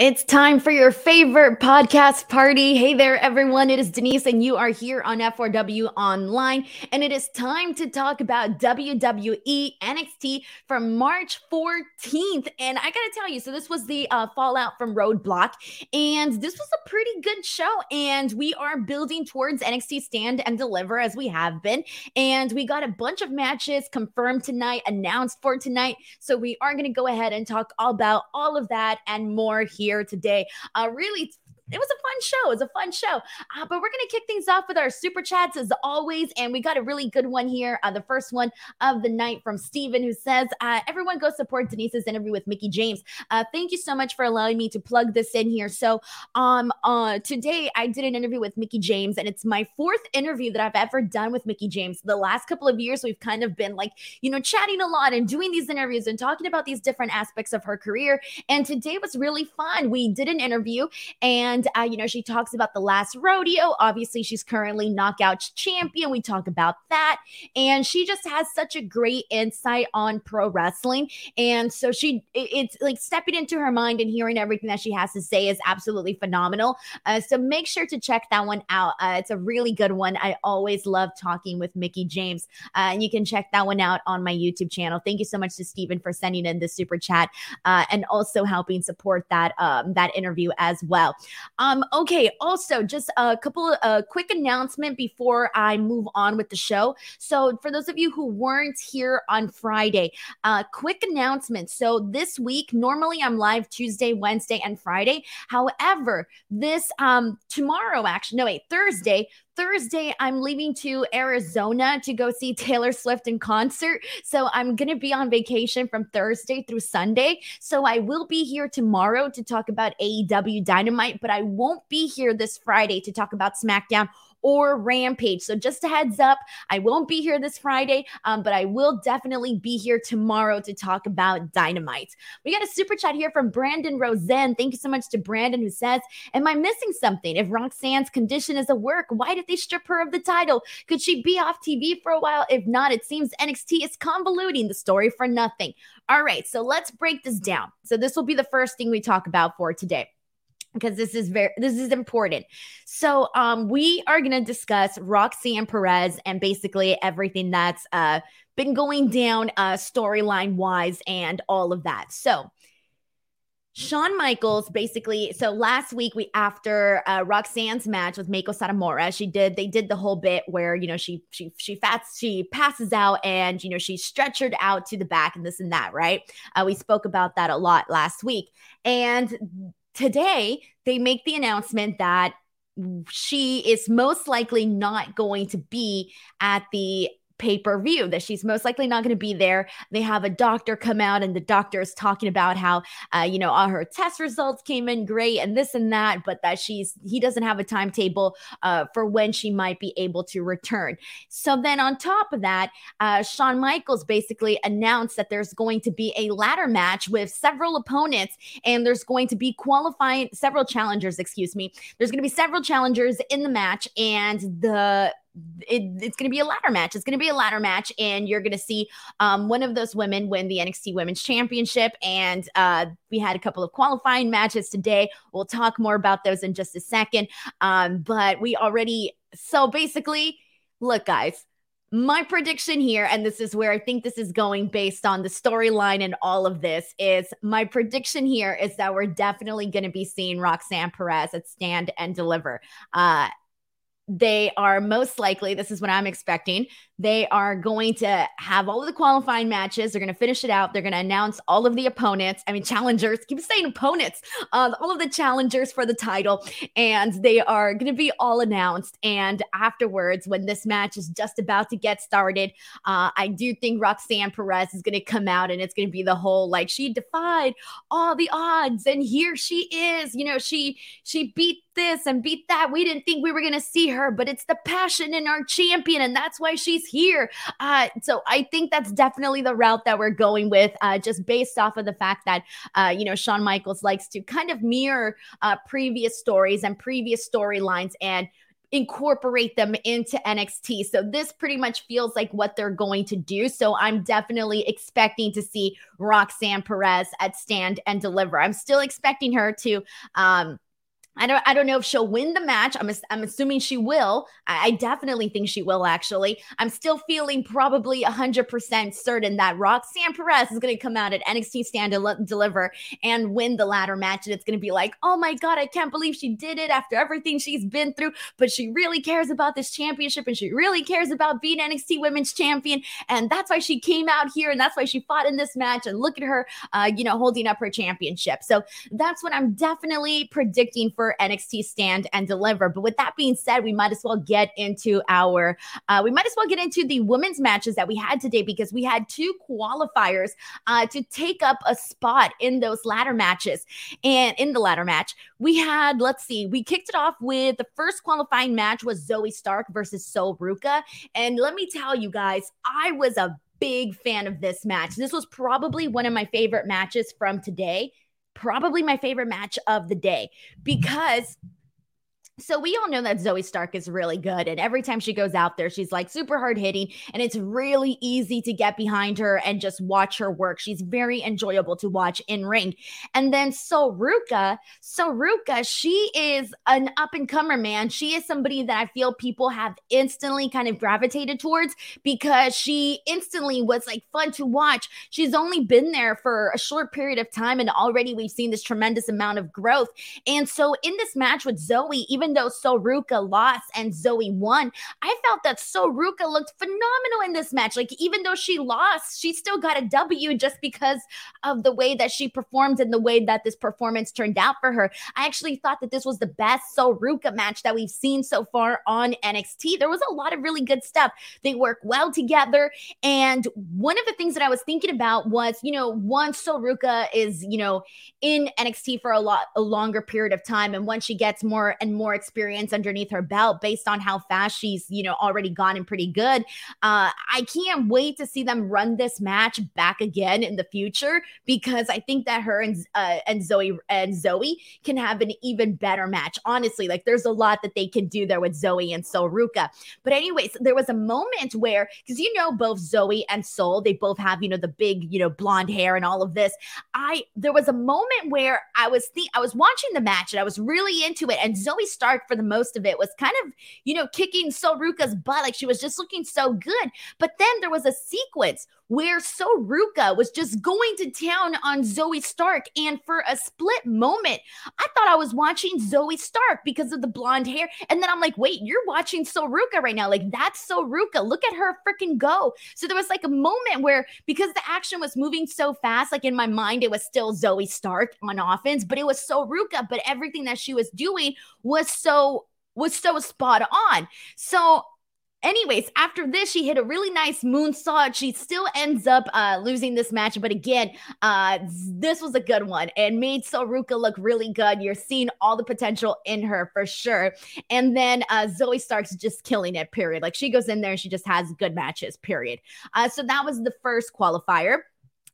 It's time for your favorite podcast party. Hey there, everyone. It is Denise, and you are here on F4W Online. And it is time to talk about WWE NXT from March 14th. And I got to tell you, so this was the uh, fallout from Roadblock, and this was a pretty good show. And we are building towards NXT Stand and Deliver as we have been. And we got a bunch of matches confirmed tonight, announced for tonight. So we are going to go ahead and talk about all of that and more here here today. Uh, really it was a fun show. It was a fun show. Uh, but we're going to kick things off with our super chats as always. And we got a really good one here. Uh, the first one of the night from Steven, who says, uh, Everyone go support Denise's interview with Mickie James. Uh, thank you so much for allowing me to plug this in here. So, um, uh, today I did an interview with Mickie James, and it's my fourth interview that I've ever done with Mickie James. The last couple of years, we've kind of been like, you know, chatting a lot and doing these interviews and talking about these different aspects of her career. And today was really fun. We did an interview, and, uh, you know, she talks about the last rodeo. Obviously, she's currently knockout champion. We talk about that. And she just has such a great insight on pro wrestling. And so she, it's like stepping into her mind and hearing everything that she has to say is absolutely phenomenal. Uh, so make sure to check that one out. Uh, it's a really good one. I always love talking with Mickie James. Uh, and you can check that one out on my YouTube channel. Thank you so much to Stephen for sending in the super chat uh, and also helping support that um, that interview as well. Um, okay, also, just a couple a quick announcement before I move on with the show. So, for those of you who weren't here on Friday, uh, quick announcement. So, this week, normally I'm live Tuesday, Wednesday, and Friday. However, this um tomorrow, actually, no wait, Thursday, Thursday, I'm leaving to Arizona to go see Taylor Swift in concert. So I'm going to be on vacation from Thursday through Sunday. So I will be here tomorrow to talk about AEW Dynamite, but I won't be here this Friday to talk about SmackDown or Rampage. So just a heads up, I won't be here this Friday, um, but I will definitely be here tomorrow to talk about Dynamite. We got a super chat here from Brandon Rosen. Thank you so much to Brandon who says, Am I missing something? If Roxanne's condition is a work, why did they strip her of the title? Could she be off TV for a while? If not, it seems NXT is convoluting the story for nothing. All right, so let's break this down. So this will be the first thing we talk about for today because this is very this is important. So um we are going to discuss Roxanne Perez and basically everything that's uh been going down uh storyline wise and all of that. So Shawn Michaels basically. So last week, we after uh, Roxanne's match with Meiko Satomura, she did. They did the whole bit where you know she she she fats she passes out and you know she's stretchered out to the back and this and that. Right. Uh, we spoke about that a lot last week, and today they make the announcement that she is most likely not going to be at the pay per view, that she's most likely not going to be there. They have a doctor come out, and the doctor is talking about how, uh, you know, all her test results came in great and this and that, but that she's, he doesn't have a timetable uh, for when she might be able to return. So then on top of that, uh, Shawn Michaels basically announced that there's going to be a ladder match with several opponents, and there's going to be qualifying several challengers, excuse me. There's going to be several challengers in the match, and the it, it's going to be a ladder match. It's going to be a ladder match, and you're going to see um, one of those women win the NXT Women's Championship. And uh, we had a couple of qualifying matches today. We'll talk more about those in just a second. Um, but we already, so basically, look, guys, my prediction here, and this is where I think this is going based on the storyline and all of this, is my prediction here is that we're definitely going to be seeing Roxanne Perez at Stand and Deliver. Uh, they are most likely, this is what I'm expecting, they are going to have all of the qualifying matches. They're going to finish it out. They're going to announce all of the opponents. I mean, challengers, keep saying opponents, uh, all of the challengers for the title. And they are going to be all announced. And afterwards, when this match is just about to get started, uh, I do think Roxanne Perez is going to come out and it's going to be the whole like she defied all the odds. And here she is. You know, she, she beat this and beat that. We didn't think we were going to see her, but it's the passion in our champion. And that's why she's here. Uh, so I think that's definitely the route that we're going with, uh, just based off of the fact that, uh, you know, Shawn Michaels likes to kind of mirror uh, previous stories and previous storylines and incorporate them into NXT. So this pretty much feels like what they're going to do. So I'm definitely expecting to see Roxanne Perez at Stand and Deliver. I'm still expecting her to um I don't I don't know if she'll win the match. I'm I'm assuming she will. I, I definitely think she will actually. I'm still feeling probably 100% certain that Roxanne Perez is going to come out at NXT Stand and Deliver and win the ladder match and it's going to be like, "Oh my god, I can't believe she did it after everything she's been through, but she really cares about this championship and she really cares about being NXT Women's Champion and that's why she came out here and that's why she fought in this match and look at her uh, you know, holding up her championship." So, that's what I'm definitely predicting NXT Stand and Deliver. But with that being said, we might as well get into our, uh, we might as well get into the women's matches that we had today because we had two qualifiers uh, to take up a spot in those ladder matches. And in the ladder match, we had, let's see, we kicked it off with the first qualifying match was Zoey Stark versus Sol Ruca. And let me tell you guys, I was a big fan of this match. This was probably one of my favorite matches from today probably my favorite match of the day because so we all know that Zoey Stark is really good. And every time she goes out there, she's like super hard hitting. And it's really easy to get behind her and just watch her work. She's very enjoyable to watch in ring. And then Sol Ruca, Soruka, she is an up and comer, man. She is somebody that I feel people have instantly kind of gravitated towards because she instantly was like fun to watch. She's only been there for a short period of time. And already we've seen this tremendous amount of growth. And so in this match with Zoey, even even though Sol Ruca lost and Zoey won, I felt that Sol Ruca looked phenomenal in this match. Like, even though she lost, she still got a W just because of the way that she performed and the way that this performance turned out for her. I actually thought that this was the best Sol Ruca match that we've seen so far on NXT. There was a lot of really good stuff. They work well together. And one of the things that I was thinking about was, you know, once Soruka is, you know, in NXT for a lot, a longer period of time, and once she gets more and more experience underneath her belt based on how fast she's, you know, already gone and pretty good. Uh, I can't wait to see them run this match back again in the future because I think that her and uh, and Zoey and Zoey can have an even better match. Honestly, like there's a lot that they can do there with Zoey and Sol Ruca. But anyways, there was a moment where because you know both Zoey and Sol, they both have you know the big you know blonde hair and all of this. I there was a moment where I was the I was watching the match and I was really into it, and Zoey started For the most of it was kind of, you know, kicking Sol Ruca's butt. Like she was just looking so good. But then there was a sequence where Sol Ruca was just going to town on Zoey Stark. And for a split moment, I thought I was watching Zoey Stark because of the blonde hair. And then I'm like, wait, you're watching Sol Ruca right now. Like that's Sol Ruca. Look at her freaking go. So there was like a moment where because the action was moving so fast, like in my mind, it was still Zoey Stark on offense, but it was Sol Ruca. But everything that she was doing was so was so spot on. So Anyways, after this, she hit a really nice moonsault. She still ends up uh, losing this match, but again, uh, this was a good one and made Sol Ruca look really good. You're seeing all the potential in her for sure. And then uh, Zoey Stark's just killing it. Period. Like she goes in there and she just has good matches. Period. Uh, so that was the first qualifier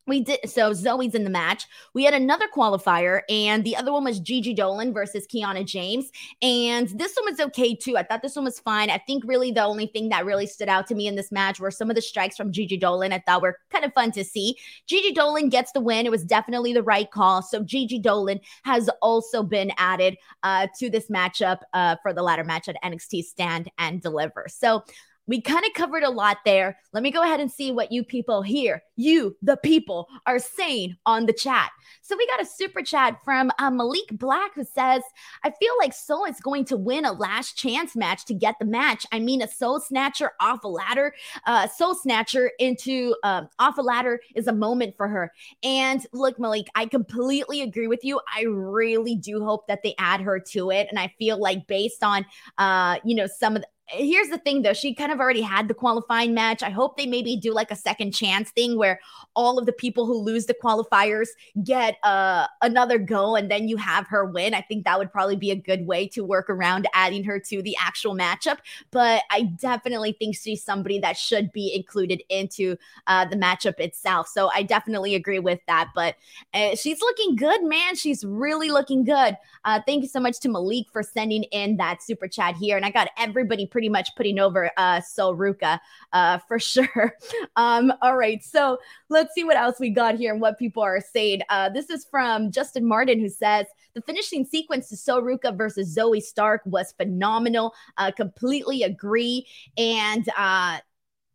we did so Zoey's in the match. We had another qualifier, and the other one was Gigi Dolan versus Kiana James. And this one was okay too. I thought this one was fine. I think really the only thing that really stood out to me in this match were some of the strikes from Gigi Dolan. I thought were kind of fun to see. Gigi Dolan gets the win. It was definitely the right call. So Gigi Dolan has also been added uh, to this matchup uh, for the ladder match at NXT Stand and Deliver. So we kind of covered a lot there. Let me go ahead and see what you people here, you, the people, are saying on the chat. So we got a super chat from uh, Malik Black who says, I feel like Sol is going to win a last chance match to get the match. I mean, a Sol Snatcher off a ladder, uh, Sol Snatcher into um, off a ladder is a moment for her. And look, Malik, I completely agree with you. I really do hope that they add her to it. And I feel like based on, uh, you know, some of the, here's the thing though. She kind of already had the qualifying match. I hope they maybe do like a second chance thing where all of the people who lose the qualifiers get uh another go and then you have her win. I think that would probably be a good way to work around adding her to the actual matchup. But i definitely think she's somebody that should be included into uh the matchup itself. So i definitely agree with that. But uh, she's looking good man. She's really looking good. Uh thank you so much to malik for sending in that super chat here. And i got everybody pretty much putting over uh Sol Ruca uh for sure. Um all right, so let's see what else we got here and what people are saying. Uh this is from Justin Martin who says the finishing sequence to Sol Ruca versus Zoey Stark was phenomenal. Uh completely agree and uh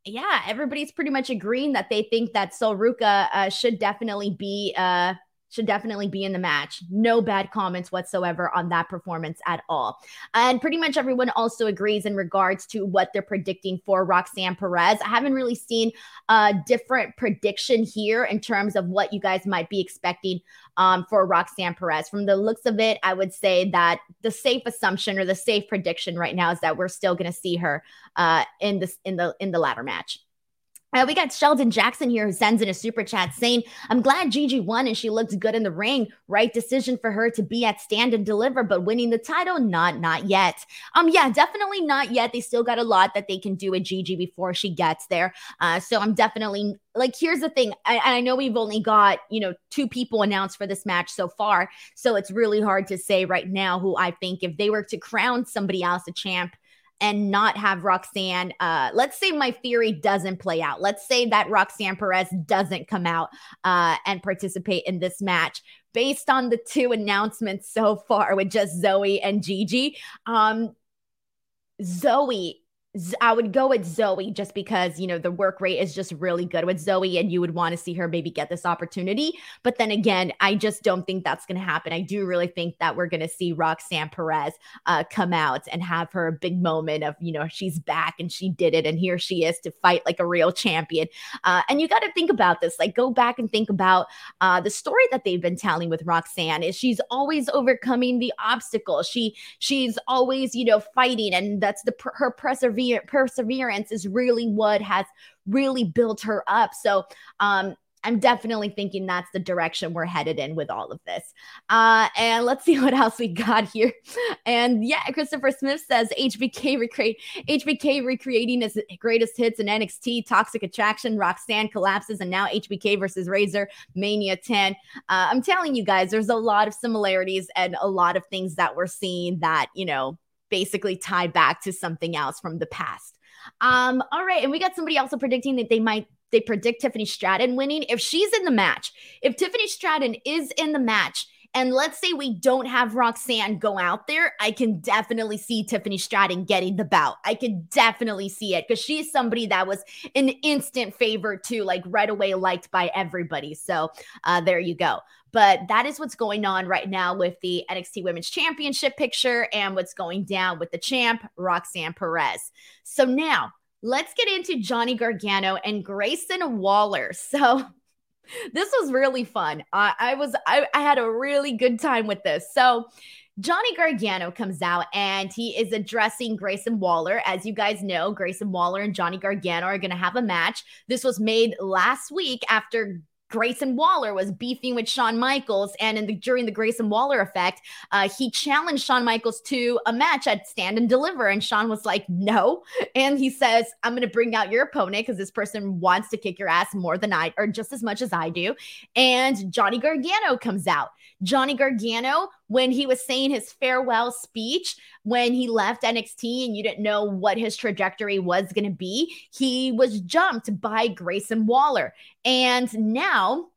yeah, everybody's pretty much agreeing that they think that Sol Ruca uh, should definitely be uh should definitely be in the match. No bad comments whatsoever on that performance at all. And pretty much everyone also agrees in regards to what they're predicting for Roxanne Perez. I haven't really seen a different prediction here in terms of what you guys might be expecting um, for Roxanne Perez. From the looks of it, I would say that the safe assumption or the safe prediction right now is that we're still going to see her uh, in this in the in the ladder match. Uh, we got Sheldon Jackson here who sends in a super chat saying, I'm glad Gigi won and she looked good in the ring. Right decision for her to be at stand and deliver, but winning the title, not, not yet. Um, yeah, definitely not yet. They still got a lot that they can do with Gigi before she gets there. Uh, so I'm definitely like, here's the thing. I, I know we've only got, you know, two people announced for this match so far. So it's really hard to say right now who I think if they were to crown somebody else a champ, and not have Roxanne. Uh, let's say my theory doesn't play out. Let's say that Roxanne Perez doesn't come out uh, and participate in this match. Based on the two announcements so far with just Zoey and Gigi, um, Zoey I would go with Zoey just because, you know, the work rate is just really good with Zoey and you would want to see her maybe get this opportunity. But then again, I just don't think that's going to happen. I do really think that we're going to see Roxanne Perez uh, come out and have her big moment of, you know, she's back and she did it and here she is to fight like a real champion. Uh, and you got to think about this, like go back and think about uh, the story that they've been telling with Roxanne is she's always overcoming the obstacle. She, she's always, you know, fighting and that's the, her perseverance perseverance is really what has really built her up. So, um, I'm definitely thinking that's the direction we're headed in with all of this. Uh, and let's see what else we got here. And yeah, Christopher Smith says HBK recreate HBK recreating his greatest hits in NXT, Toxic Attraction, Roxanne collapses, and now HBK versus Razor Mania 10. Uh, I'm telling you guys, there's a lot of similarities and a lot of things that we're seeing that you know basically tied back to something else from the past. Um, all right, and we got somebody also predicting that they might they predict Tiffany Stratton winning. If she's in the match, if Tiffany Stratton is in the match, and let's say we don't have Roxanne go out there, I can definitely see Tiffany Stratton getting the bout. I can definitely see it because she's somebody that was an instant favorite too, like right away liked by everybody. So uh, there you go. But that is what's going on right now with the NXT Women's Championship picture and what's going down with the champ, Roxanne Perez. So now let's get into Johnny Gargano and Grayson Waller. So this was really fun. Uh, I was I, I had a really good time with this. So Johnny Gargano comes out and he is addressing Grayson Waller. As you guys know, Grayson Waller and Johnny Gargano are going to have a match. This was made last week after Grayson Waller was beefing with Shawn Michaels, and in the, during the Grayson Waller effect, uh, he challenged Shawn Michaels to a match at Stand and Deliver, and Shawn was like, "No," and he says, "I'm going to bring out your opponent because this person wants to kick your ass more than I, or just as much as I do." And Johnny Gargano comes out. Johnny Gargano, when he was saying his farewell speech when he left NXT and you didn't know what his trajectory was going to be, he was jumped by Grayson Waller. And now,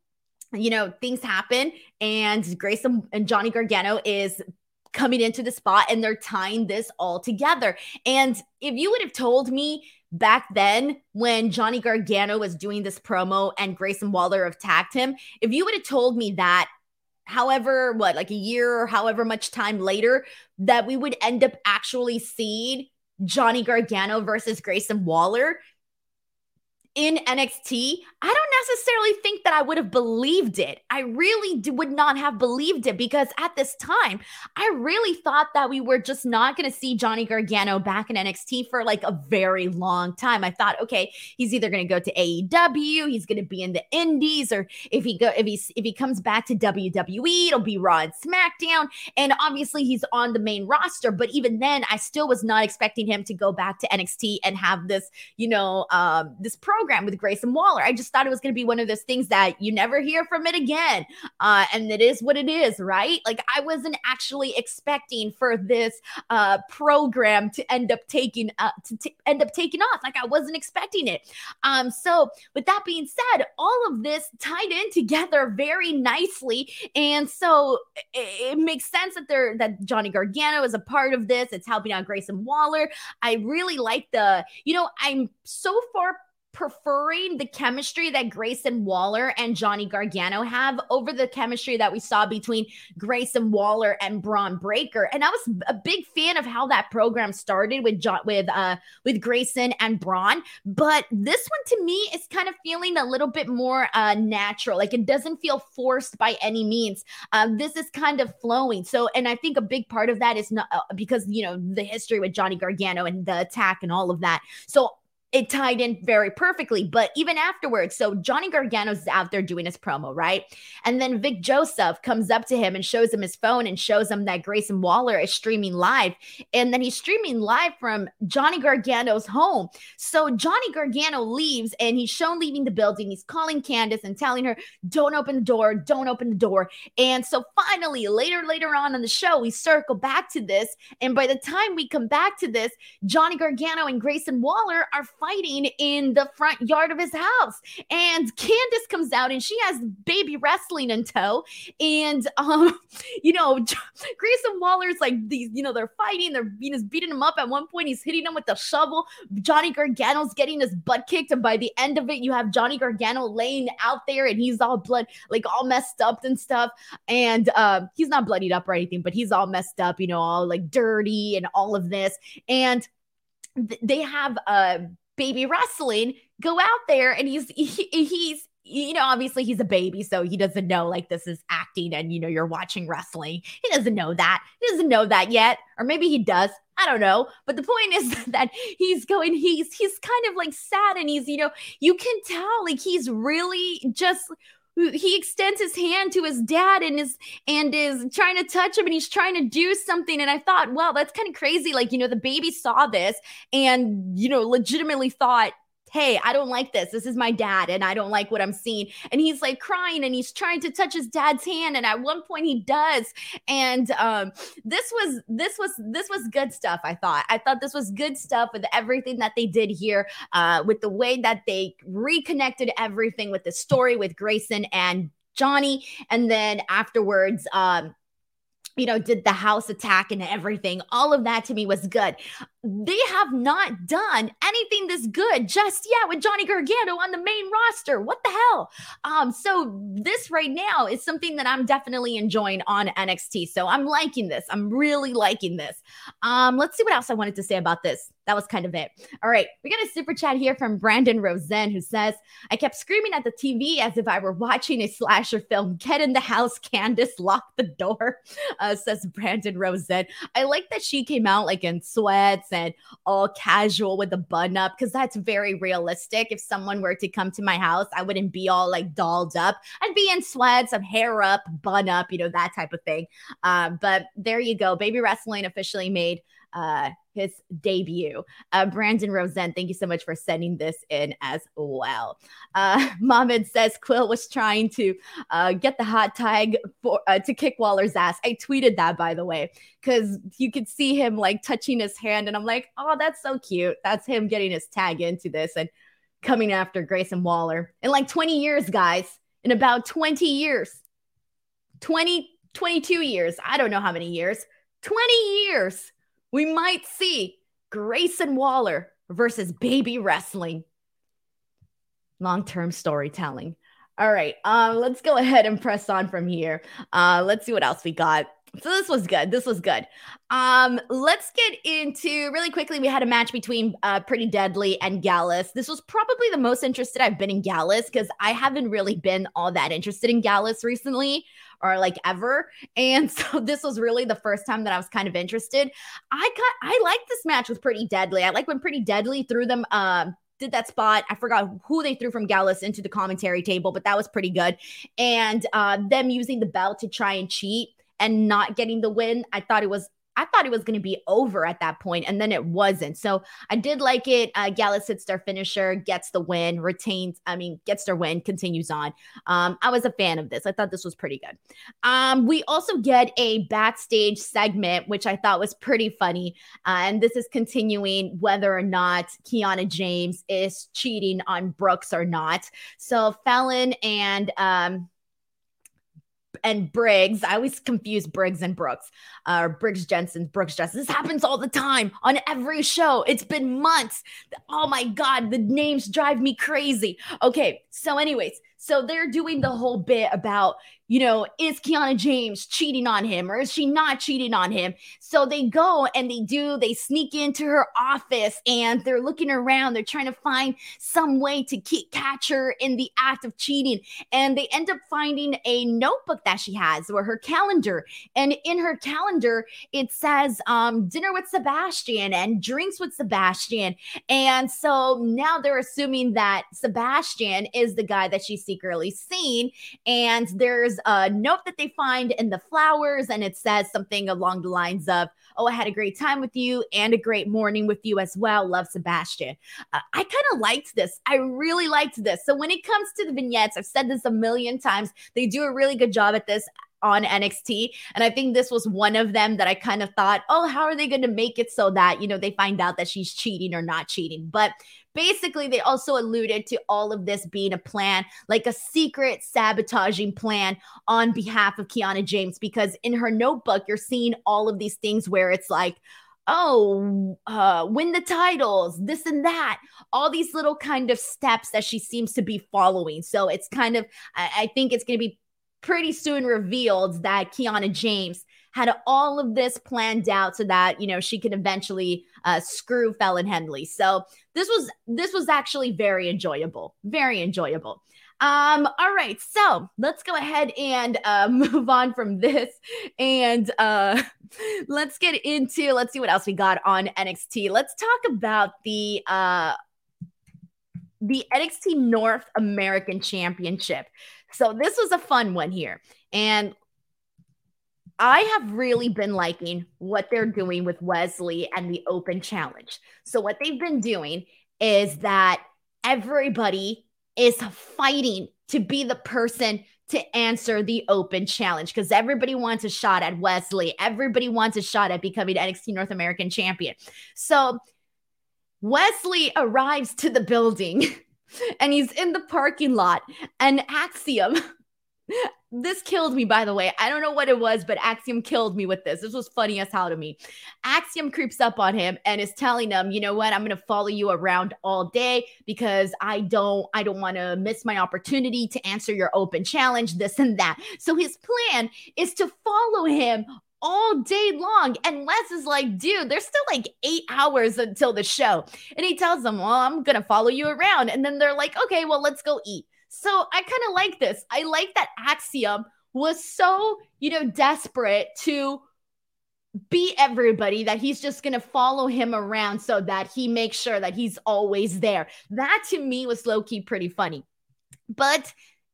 you know, things happen and Grayson and Johnny Gargano is coming into the spot and they're tying this all together. And if you would have told me back then when Johnny Gargano was doing this promo and Grayson Waller attacked him, if you would have told me that however what like a year or however much time later that we would end up actually seeing Johnny Gargano versus Grayson Waller in NXT, I don't necessarily think that I would have believed it. I really would not have believed it because at this time, I really thought that we were just not going to see Johnny Gargano back in NXT for like a very long time. I thought, okay, he's either going to go to AEW, he's going to be in the Indies, or if he go if he if he comes back to WWE, it'll be Raw and SmackDown. And obviously, he's on the main roster, but even then, I still was not expecting him to go back to NXT and have this, you know, um, this program program with Grayson Waller. I just thought it was going to be one of those things that you never hear from it again. Uh, and it is what it is, right? Like I wasn't actually expecting for this uh, program to end up taking uh, to t- end up taking off. Like I wasn't expecting it. Um, so with that being said, all of this tied in together very nicely, and so it, it makes sense that they're that Johnny Gargano is a part of this. It's helping out Grayson Waller. I really like the, you know, I'm so far preferring the chemistry that Grayson Waller and Johnny Gargano have over the chemistry that we saw between Grayson Waller and Bron Breakker. And I was a big fan of how that program started with John with uh with Grayson and Bron, but this one to me is kind of feeling a little bit more uh natural. Like it doesn't feel forced by any means. Um, this is kind of flowing. So, and I think a big part of that is not uh, because you know the history with Johnny Gargano and the attack and all of that. So it tied in very perfectly. But even afterwards, so Johnny Gargano's out there doing his promo, right? And then Vic Joseph comes up to him and shows him his phone and shows him that Grayson Waller is streaming live. And then he's streaming live from Johnny Gargano's home. So Johnny Gargano leaves and he's shown leaving the building. He's calling Candice and telling her, don't open the door, don't open the door. And so finally, later, later on in the show, we circle back to this. And by the time we come back to this, Johnny Gargano and Grayson Waller are fighting in the front yard of his house. And Candice comes out and she has baby wrestling in tow. And, um, you know, Grayson Waller's like these, you know, they're fighting, they're being, beating him up. At one point, he's hitting him with the shovel. Johnny Gargano's getting his butt kicked. And by the end of it, you have Johnny Gargano laying out there and he's all blood, like all messed up and stuff. And um, he's not bloodied up or anything, but he's all messed up, you know, all like dirty and all of this. And they have uh baby wrestling go out there and he's he, he's you know obviously he's a baby so he doesn't know like this is acting and you know you're watching wrestling. He doesn't know that. He doesn't know that yet. Or maybe he does. I don't know. But the point is that he's going he's he's kind of like sad and he's you know you can tell like he's really just he extends his hand to his dad and is and is trying to touch him and he's trying to do something. And i thought well that's kind of crazy. Like you know the baby saw this and you know legitimately thought hey, I don't like this. This is my dad, and I don't like what I'm seeing. And he's like crying and he's trying to touch his dad's hand. And at one point he does. And um, this was this was this was good stuff, I thought. I thought this was good stuff with everything that they did here, uh, with the way that they reconnected everything with the story with Grayson and Johnny. And then afterwards, um, you know, did the house attack and everything. All of that to me was good they have not done anything this good just yet with Johnny Gargano on the main roster. What the hell? Um, so this right now is something that I'm definitely enjoying on NXT. So I'm liking this. I'm really liking this. Um, let's see what else I wanted to say about this. That was kind of it. All right, we got a super chat here from Brandon Rosen who says, "I kept screaming at the TV as if I were watching a slasher film. Get in the house, Candice. Lock the door." Uh, says Brandon Rosen. I like that she came out like in sweats and all casual with a bun up because that's very realistic. If someone were to come to my house, I wouldn't be all like dolled up. I'd be in sweats, some hair up, bun up, you know, that type of thing. Um, but there you go. Baby wrestling officially made uh, his debut. Uh, Brandon Rosen, thank you so much for sending this in as well. Uh, Mohammed says Quill was trying to uh, get the hot tag for uh, to kick Waller's ass. I tweeted that by the way because you could see him like touching his hand, and I'm like, oh, that's so cute. That's him getting his tag into this and coming after Grayson Waller in like 20 years, guys. In about 20 years, 20, 22 years. I don't know how many years. 20 years we might see Grayson Waller versus baby wrestling. Long term storytelling. All right, uh, let's go ahead and press on from here. Uh, let's see what else we got. So this was good. This was good. Um, let's get into really quickly. We had a match between uh, Pretty Deadly and Gallus. This was probably the most interested I've been in Gallus because I haven't really been all that interested in Gallus recently or like ever. And so this was really the first time that I was kind of interested. I got I like this match with Pretty Deadly. I like when Pretty Deadly threw them uh, did that spot. I forgot who they threw from Gallus into the commentary table, but that was pretty good. And uh, them using the belt to try and cheat and not getting the win, I thought it was I thought it was going to be over at that point, and then it wasn't. So I did like it. Uh, Gallus hits their finisher, gets the win, retains, I mean, gets their win, continues on. Um, I was a fan of this. I thought this was pretty good. Um, we also get a backstage segment, which I thought was pretty funny. Uh, and this is continuing whether or not Kiana James is cheating on Brooks or not. So Fallon and um, and Briggs. I always confuse Briggs and Brooks, uh, or Briggs Jensen, Brooks Jensen. This happens all the time on every show. It's been months. Oh my God, the names drive me crazy. Okay, so, anyways, so they're doing the whole bit about, you know, is Kiana James cheating on him or is she not cheating on him? So they go and they do, they sneak into her office and they're looking around. They're trying to find some way to catch her in the act of cheating. And they end up finding a notebook that she has or her calendar. And in her calendar, it says um, dinner with Sebastian and drinks with Sebastian. And so now they're assuming that Sebastian is the guy that she's secretly seen. And there's there's a note that they find in the flowers, and it says something along the lines of, Oh, I had a great time with you and a great morning with you as well. Love Sebastian. Uh, I kind of liked this. I really liked this. So when it comes to the vignettes, I've said this a million times, they do a really good job at this on NXT. And I think this was one of them that I kind of thought, oh, how are they going to make it so that, you know, they find out that she's cheating or not cheating? But basically, they also alluded to all of this being a plan, like a secret sabotaging plan on behalf of Kiana James, because in her notebook, you're seeing all of these things where it's like, oh, uh, win the titles, this and that, all these little kind of steps that she seems to be following. So it's kind of, I, I think it's going to be pretty soon revealed that Kiana James had all of this planned out so that you know she could eventually uh, screw Fallon Henley. So this was this was actually very enjoyable, very enjoyable. Um, all right, so let's go ahead and uh, move on from this, and uh, let's get into let's see what else we got on NXT. Let's talk about the uh, the NXT North American Championship. So this was a fun one here. And I have really been liking what they're doing with Wes Lee and the open challenge. So, what they've been doing is that everybody is fighting to be the person to answer the open challenge because everybody wants a shot at Wes Lee. Everybody wants a shot at becoming NXT North American champion. So, Wes Lee arrives to the building and he's in the parking lot and Axiom this killed me by the way i don't know what it was but axiom killed me with this this was funny as hell to me axiom creeps up on him and is telling him you know what i'm gonna follow you around all day because i don't i don't want to miss my opportunity to answer your open challenge this and that so his plan is to follow him all day long. And Les is like, dude, there's still like eight hours until the show. And he tells them, well, I'm going to follow you around. And then they're like, okay, well, let's go eat. So I kind of like this. I like that Axiom was so, you know, desperate to beat everybody that he's just going to follow him around so that he makes sure that he's always there. That to me was low key pretty funny. But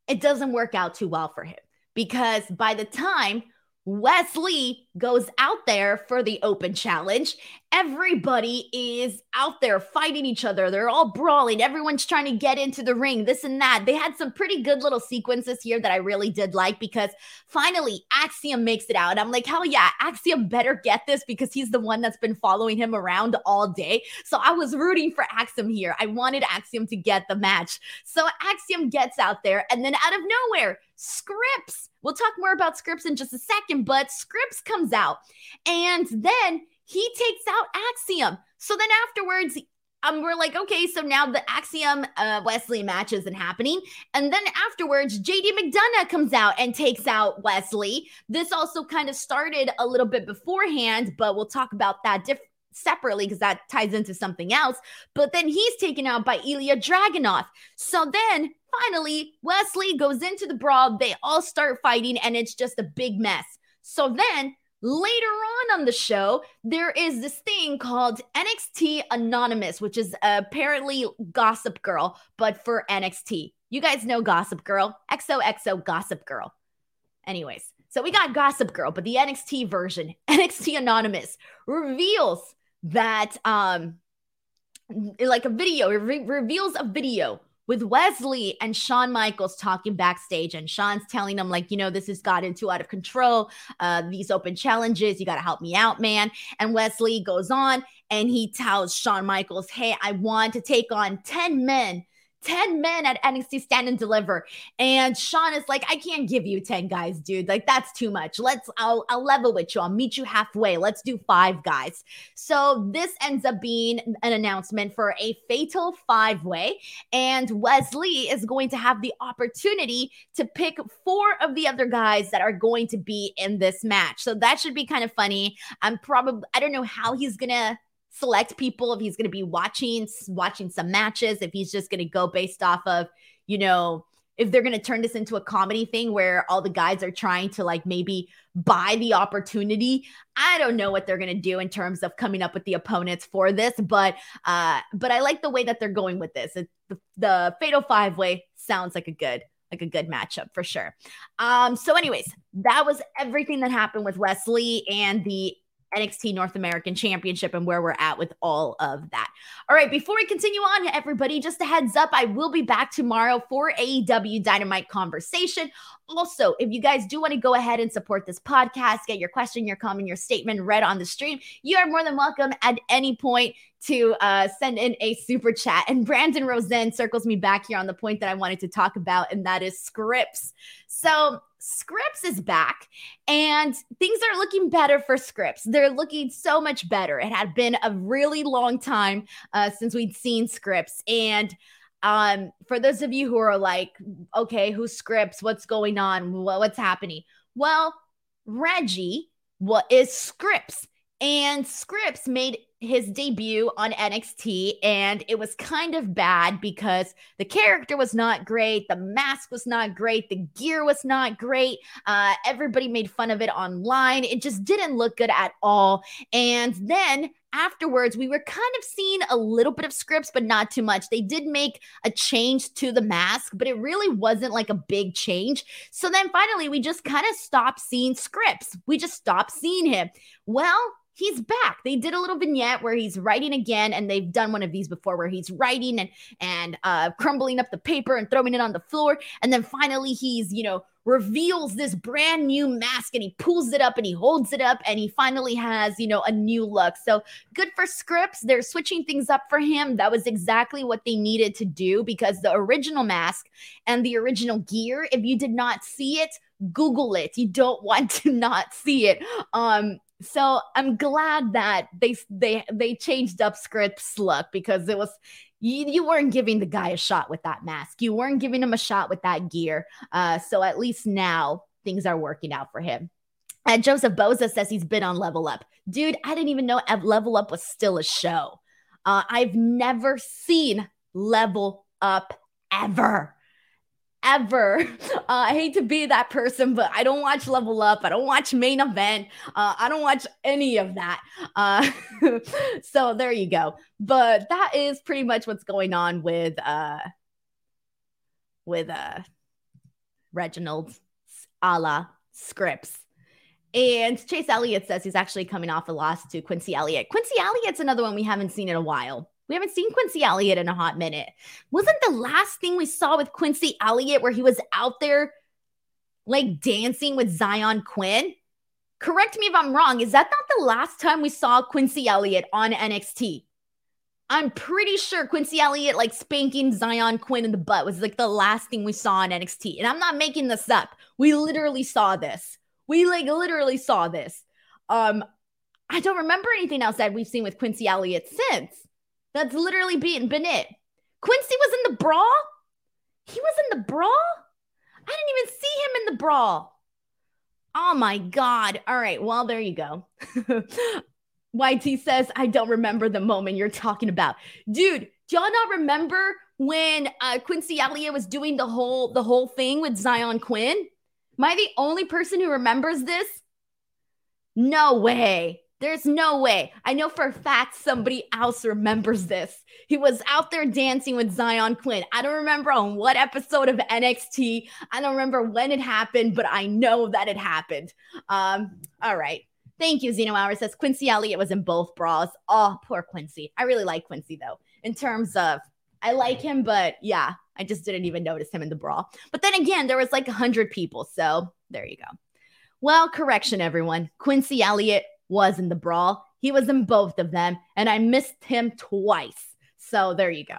it doesn't work out too well for him because by the time Wes Lee goes out there for the open challenge. Everybody is out there fighting each other. They're all brawling. Everyone's trying to get into the ring, this and that. They had some pretty good little sequences here that I really did like because finally Axiom makes it out. I'm like, hell yeah, Axiom better get this because he's the one that's been following him around all day. So I was rooting for Axiom here. I wanted Axiom to get the match. So Axiom gets out there, and then out of nowhere, Scrypts. We'll talk more about Scrypts in just a second, but Scrypts comes out and then he takes out Axiom. So then afterwards, um, we're like, okay, so now the Axiom uh, Wes Lee match isn't happening. And then afterwards, JD McDonagh comes out and takes out Wes Lee. This also kind of started a little bit beforehand, but we'll talk about that diff- separately because that ties into something else. But then he's taken out by Ilya Dragunov. So then finally, Wes Lee goes into the brawl. They all start fighting, and it's just a big mess. So then Later on on the show, there is this thing called NXT Anonymous, which is apparently Gossip Girl, but for NXT. You guys know Gossip Girl, XOXO Gossip Girl. Anyways, so we got Gossip Girl, but the NXT version, NXT Anonymous, reveals that um like a video, it re- reveals a video with Wes Lee and Shawn Michaels talking backstage, and Shawn's telling him, like, you know, this has gotten too out of control. Uh, these open challenges, you got to help me out, man. And Wes Lee goes on and he tells Shawn Michaels, hey, I want to take on 10 men 10 men at NXT Stand and Deliver. And Shawn is like, I can't give you 10 guys, dude. Like, that's too much. Let's, I'll, I'll level with you. I'll meet you halfway. Let's do five guys. So this ends up being an announcement for a fatal five way. And Wes Lee is going to have the opportunity to pick four of the other guys that are going to be in this match. So that should be kind of funny. I'm probably, I don't know how he's going to select people if he's going to be watching watching some matches if he's just going to go based off of you know if they're going to turn this into a comedy thing where all the guys are trying to like maybe buy the opportunity. I don't know what they're going to do in terms of coming up with the opponents for this but uh but i like the way that they're going with this. It, the, the fatal five way sounds like a good like a good matchup for sure. Um so anyways that was everything that happened with Wes Lee and the NXT North American Championship and where we're at with all of that. All right, before we continue on, everybody, just a heads up, I will be back tomorrow for AEW Dynamite Conversation. Also, if you guys do want to go ahead and support this podcast, get your question, your comment, your statement read on the stream, you are more than welcome at any point to uh, send in a super chat. And Brandon Rosen circles me back here on the point that I wanted to talk about, and that is Scrypts. So Scrypts is back and things are looking better for Scrypts. They're looking so much better. It had been a really long time uh, since we'd seen Scrypts. And um, for those of you who are like, okay, who's Scrypts? What's going on? What's happening? Well, Reggie what is Scrypts. And Scrypts made his debut on NXT, and it was kind of bad because the character was not great, the mask was not great, the gear was not great. Uh, everybody made fun of it online. It just didn't look good at all. And then afterwards, we were kind of seeing a little bit of Scrypts, but not too much. They did make a change to the mask, but it really wasn't like a big change. So then finally, we just kind of stopped seeing Scrypts. We just stopped seeing him. Well, he's back. They did a little vignette where he's writing again, and they've done one of these before where he's writing and and uh, crumbling up the paper and throwing it on the floor, and then finally he's you know reveals this brand new mask and he pulls it up and he holds it up and he finally has you know a new look. So good for Scrypts. They're switching things up for him. That was exactly what they needed to do because the original mask and the original gear, if you did not see it. Google it. You don't want to not see it. Um, so I'm glad that they they they changed up Scrypts look because it was you, you weren't giving the guy a shot with that mask. You weren't giving him a shot with that gear. Uh, so at least now things are working out for him. And Joseph Boza says he's been on Level Up. Dude, I didn't even know Level Up was still a show. Uh, I've never seen Level Up ever ever. Uh, I hate to be that person, but I don't watch Level Up. I don't watch Main Event. Uh, I don't watch any of that. Uh, so there you go. But that is pretty much what's going on with uh, with uh, Reginald a la Scrypts. And Chase Elliott says he's actually coming off a loss to Quincy Elliott. Quincy Elliott's another one we haven't seen in a while. We haven't seen Quincy Elliott in a hot minute. Wasn't the last thing we saw with Quincy Elliott where he was out there like dancing with Zion Quinn? Correct me if I'm wrong. Is that not the last time we saw Quincy Elliott on NXT? I'm pretty sure Quincy Elliott like spanking Zion Quinn in the butt was like the last thing we saw on NXT. And I'm not making this up. We literally saw this. We like literally saw this. Um, I don't remember anything else that we've seen with Quincy Elliott since. That's literally been it. Quincy was in the brawl. He was in the brawl. I didn't even see him in the brawl. Oh my God. All right. Well, there you go. YT says, I don't remember the moment you're talking about. Dude, do y'all not remember when uh, Quincy Elliott was doing the whole the whole thing with Zion Quinn? Am I the only person who remembers this? No way. There's no way. I know for a fact somebody else remembers this. He was out there dancing with Zion Quinn. I don't remember on what episode of NXT. I don't remember when it happened, but I know that it happened. Um, all right. Thank you, Zeno Hour says Quincy Elliott was in both bras. Oh, poor Quincy. I really like Quincy though, in terms of I like him, but yeah, I just didn't even notice him in the brawl. But then again, there was like a hundred people, so there you go. Well, correction, everyone. Quincy Elliott was in the brawl. He was in both of them, and I missed him twice. So there you go.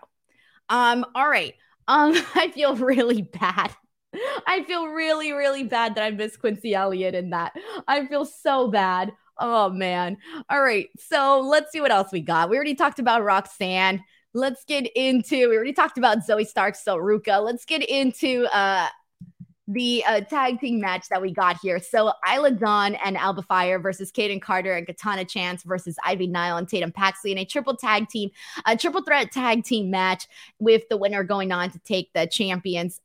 Um, all right. Um, I feel really bad. I feel really, really bad that I missed Quincy Elliott in that. I feel so bad. Oh man. All right. So let's see what else we got. We already talked about Roxanne. Let's get into we already talked about Zoey Stark, Sol Ruca. Let's get into uh the uh, tag team match that we got here. So Isla Dawn and Alba Fire versus Kayden Carter and Katana Chance versus Ivy Nile and Tatum Paxley in a triple tag team, a triple threat tag team match with the winner going on to take the champions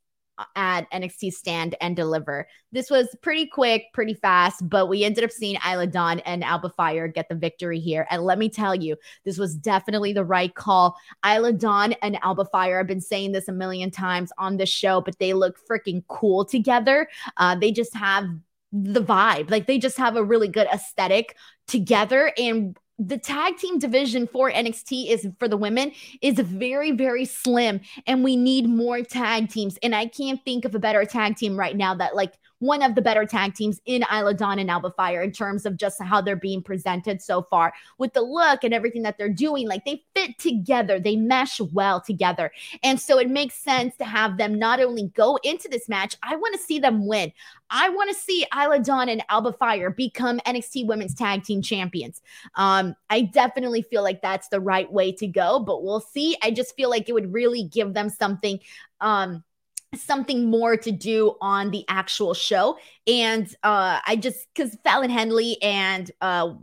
at NXT Stand and Deliver. This was pretty quick, pretty fast, but we ended up seeing Isla Dawn and Alba Fire get the victory here. And let me tell you, this was definitely the right call. Isla Dawn and Alba Fire, I've been saying this a million times on this show, but they look freaking cool together. Uh, they just have the vibe. Like they just have a really good aesthetic together. And the tag team division for NXT is for the women is very very slim and we need more tag teams and I can't think of a better tag team right now that like one of the better tag teams in Isla Dawn and Alba Fire in terms of just how they're being presented so far with the look and everything that they're doing. Like they fit together, they mesh well together. And so it makes sense to have them not only go into this match, I want to see them win. I want to see Isla Dawn and Alba Fire become NXT Women's Tag Team Champions. Um, I definitely feel like that's the right way to go, but we'll see. I just feel like it would really give them something um something more to do on the actual show. And uh I just because Fallon Henley and uh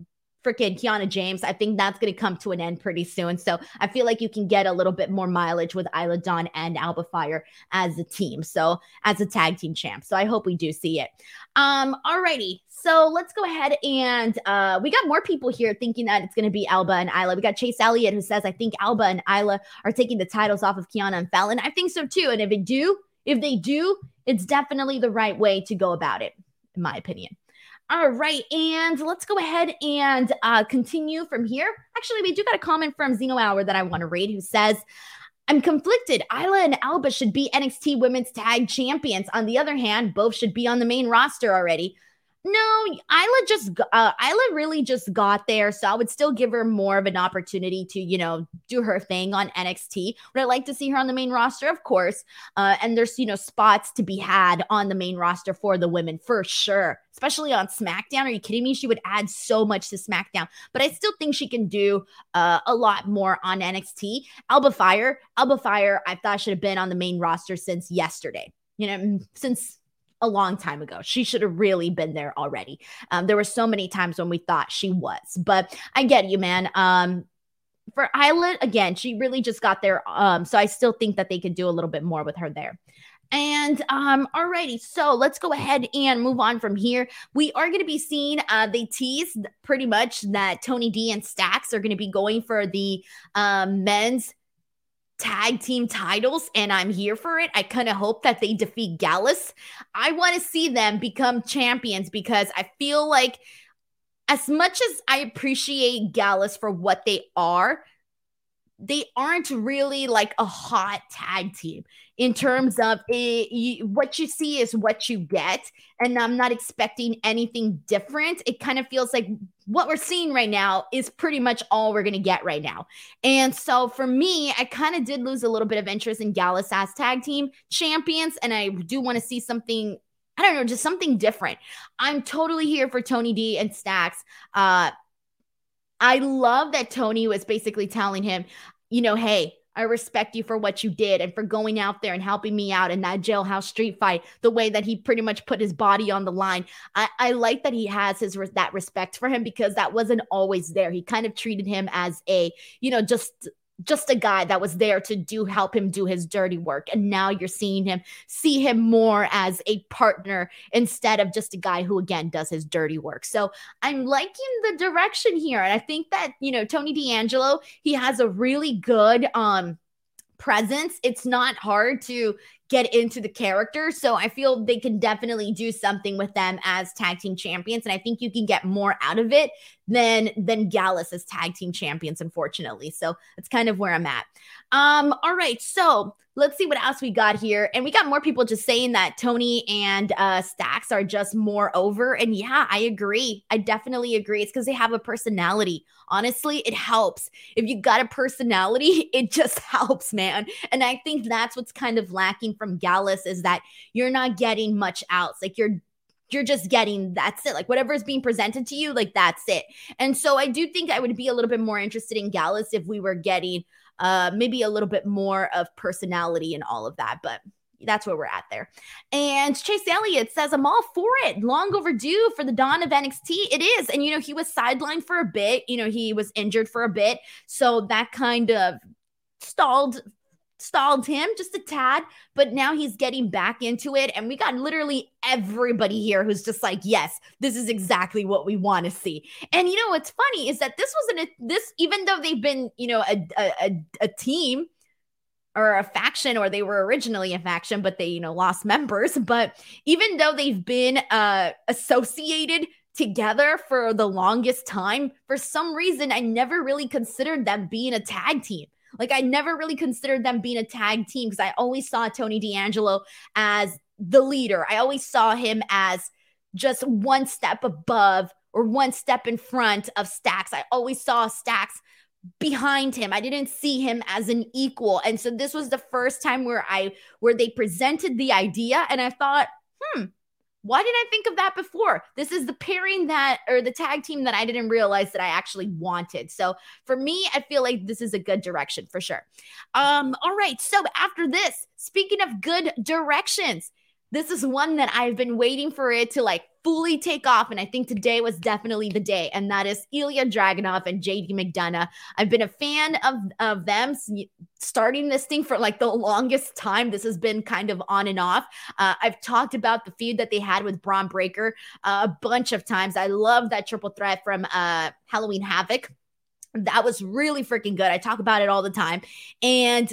freaking Kiana James. I think that's going to come to an end pretty soon. So I feel like you can get a little bit more mileage with Isla Dawn and Alba Fire as a team. So as a tag team champ. So I hope we do see it. Um, alrighty. So let's go ahead and uh, we got more people here thinking that it's going to be Alba and Isla. We got Chase Elliott who says, I think Alba and Isla are taking the titles off of Kiana and Fallon. I think so too. And if it do, if they do, it's definitely the right way to go about it, in my opinion. All right, and let's go ahead and uh, continue from here. Actually, we do got a comment from Zeno Hour that I want to read who says, I'm conflicted. Isla and Alba should be NXT Women's Tag Champions. On the other hand, both should be on the main roster already. No, Isla just uh, Isla really just got there, so I would still give her more of an opportunity to you know do her thing on NXT. Would I like to see her on the main roster? Of course, uh, and there's you know spots to be had on the main roster for the women for sure, especially on SmackDown. Are you kidding me? She would add so much to SmackDown, but I still think she can do uh, a lot more on NXT. Alba Fire, Alba Fire, I thought should have been on the main roster since yesterday. You know, since a long time ago. She should have really been there already. Um, there were so many times when we thought she was, but I get you, man. Um, for Isla, again, she really just got there. Um, so I still think that they could do a little bit more with her there. And um, alrighty, so let's go ahead and move on from here. We are going to be seeing uh, they teased pretty much that Tony D and Stacks are going to be going for the um, men's tag team titles and I'm here for it. I kind of hope that they defeat Gallus. I want to see them become champions because I feel like as much as I appreciate Gallus for what they are, they aren't really like a hot tag team in terms of it, you, what you see is what you get. And I'm not expecting anything different. It kind of feels like what we're seeing right now is pretty much all we're going to get right now. And so for me, I kind of did lose a little bit of interest in Gallus as tag team champions. And I do want to see something I don't know, just something different. I'm totally here for Tony D and Stacks. Uh, I love that Tony was basically telling him, you know, hey, I respect you for what you did and for going out there and helping me out in that jailhouse street fight. The way that he pretty much put his body on the line, I, I like that he has his that respect for him because that wasn't always there. He kind of treated him as a, you know, just just a guy that was there to do help him do his dirty work. And now you're seeing him see him more as a partner instead of just a guy who again does his dirty work. So i'm liking the direction here. And i think that you know tony d'angelo he has a really good um presence. It's not hard to get into the character. So I feel they can definitely do something with them as tag team champions. And I think you can get more out of it than than Gallus as tag team champions, unfortunately. So that's kind of where I'm at. Um, all right. So let's see what else we got here. And we got more people just saying that Tony and uh Stacks are just more over. And yeah, I agree. I definitely agree. It's because they have a personality. Honestly, it helps. If you got a personality, it just helps, man. And I think that's what's kind of lacking from Gallus is that you're not getting much else. Like you're you're just getting that's it. Like whatever is being presented to you, like that's it. And so I do think I would be a little bit more interested in Gallus if we were getting uh maybe a little bit more of personality and all of that. But that's where we're at there. And Chase Elliott says, I'm all for it. Long overdue for the Don of NXT. It is. And, you know, he was sidelined for a bit. You know, he was injured for a bit. So that kind of stalled stalled him just a tad, but now he's getting back into it. And we got literally everybody here who's just like, yes, this is exactly what we want to see. And you know what's funny is that this wasn't a this, even though they've been, you know, a, a, a team or a faction or they were originally a faction but they you know lost members but even though they've been uh associated together for the longest time for some reason i never really considered them being a tag team like I never really considered them being a tag team because I always saw Tony D'Angelo as the leader. I always saw him as just one step above or one step in front of Stacks. I always saw Stacks behind him. I didn't see him as an equal. And so this was the first time where I where they presented the idea and I thought, "Hmm, why did I think of that before? This is the pairing that, or the tag team that I didn't realize that I actually wanted. So for me, I feel like this is a good direction for sure. Um, all right. So after this, speaking of good directions, this is one that I've been waiting for it to like fully take off. And I think today was definitely the day. And that is Ilja Dragunov and JD McDonagh. I've been a fan of, of them starting this thing for like the longest time. This has been kind of on and off. Uh, I've talked about the feud that they had with Bron Breakker uh, a bunch of times. I love that triple threat from uh, Halloween Havoc. That was really freaking good. I talk about it all the time. And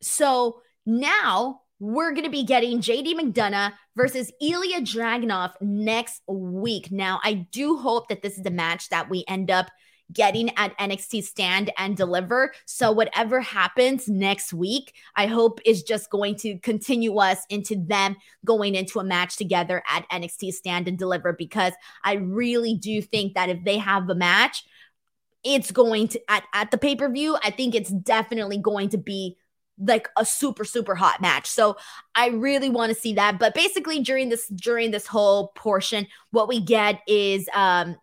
so now we're going to be getting JD McDonagh versus Ilja Dragunov next week. Now, I do hope that this is the match that we end up getting at NXT Stand and Deliver. So, whatever happens next week, I hope is just going to continue us into them going into a match together at NXT Stand and Deliver because I really do think that if they have a match, it's going to at, at the pay-per-view i think it's definitely going to be like a super super hot match. So I really want to see that. But basically during this during this whole portion, what we get is um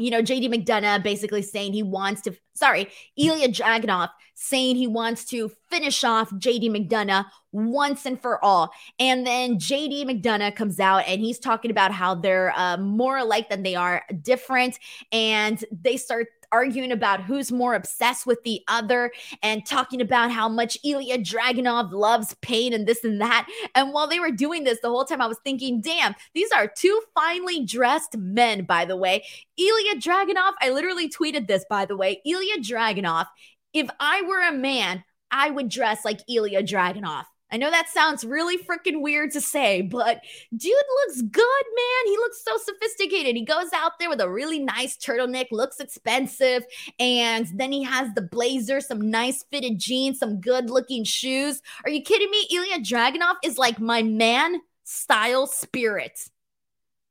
you know, JD McDonagh basically saying he wants to, sorry, Ilja Dragunov saying he wants to finish off JD McDonagh once and for all. And then JD McDonagh comes out and he's talking about how they're uh, more alike than they are different. And they start arguing about who's more obsessed with the other and talking about how much Ilja Dragunov loves pain and this and that. And while they were doing this, the whole time I was thinking, damn, these are two finely dressed men, by the way. Ilja Dragunov, I literally tweeted this, by the way. Ilja Dragunov, if I were a man, I would dress like Ilja Dragunov. I know that sounds really freaking weird to say, but dude looks good, man. He looks so sophisticated. He goes out there with a really nice turtleneck, looks expensive, and then he has the blazer, some nice fitted jeans, some good looking shoes. Are you kidding me? Ilja Dragunov is like my man style spirit.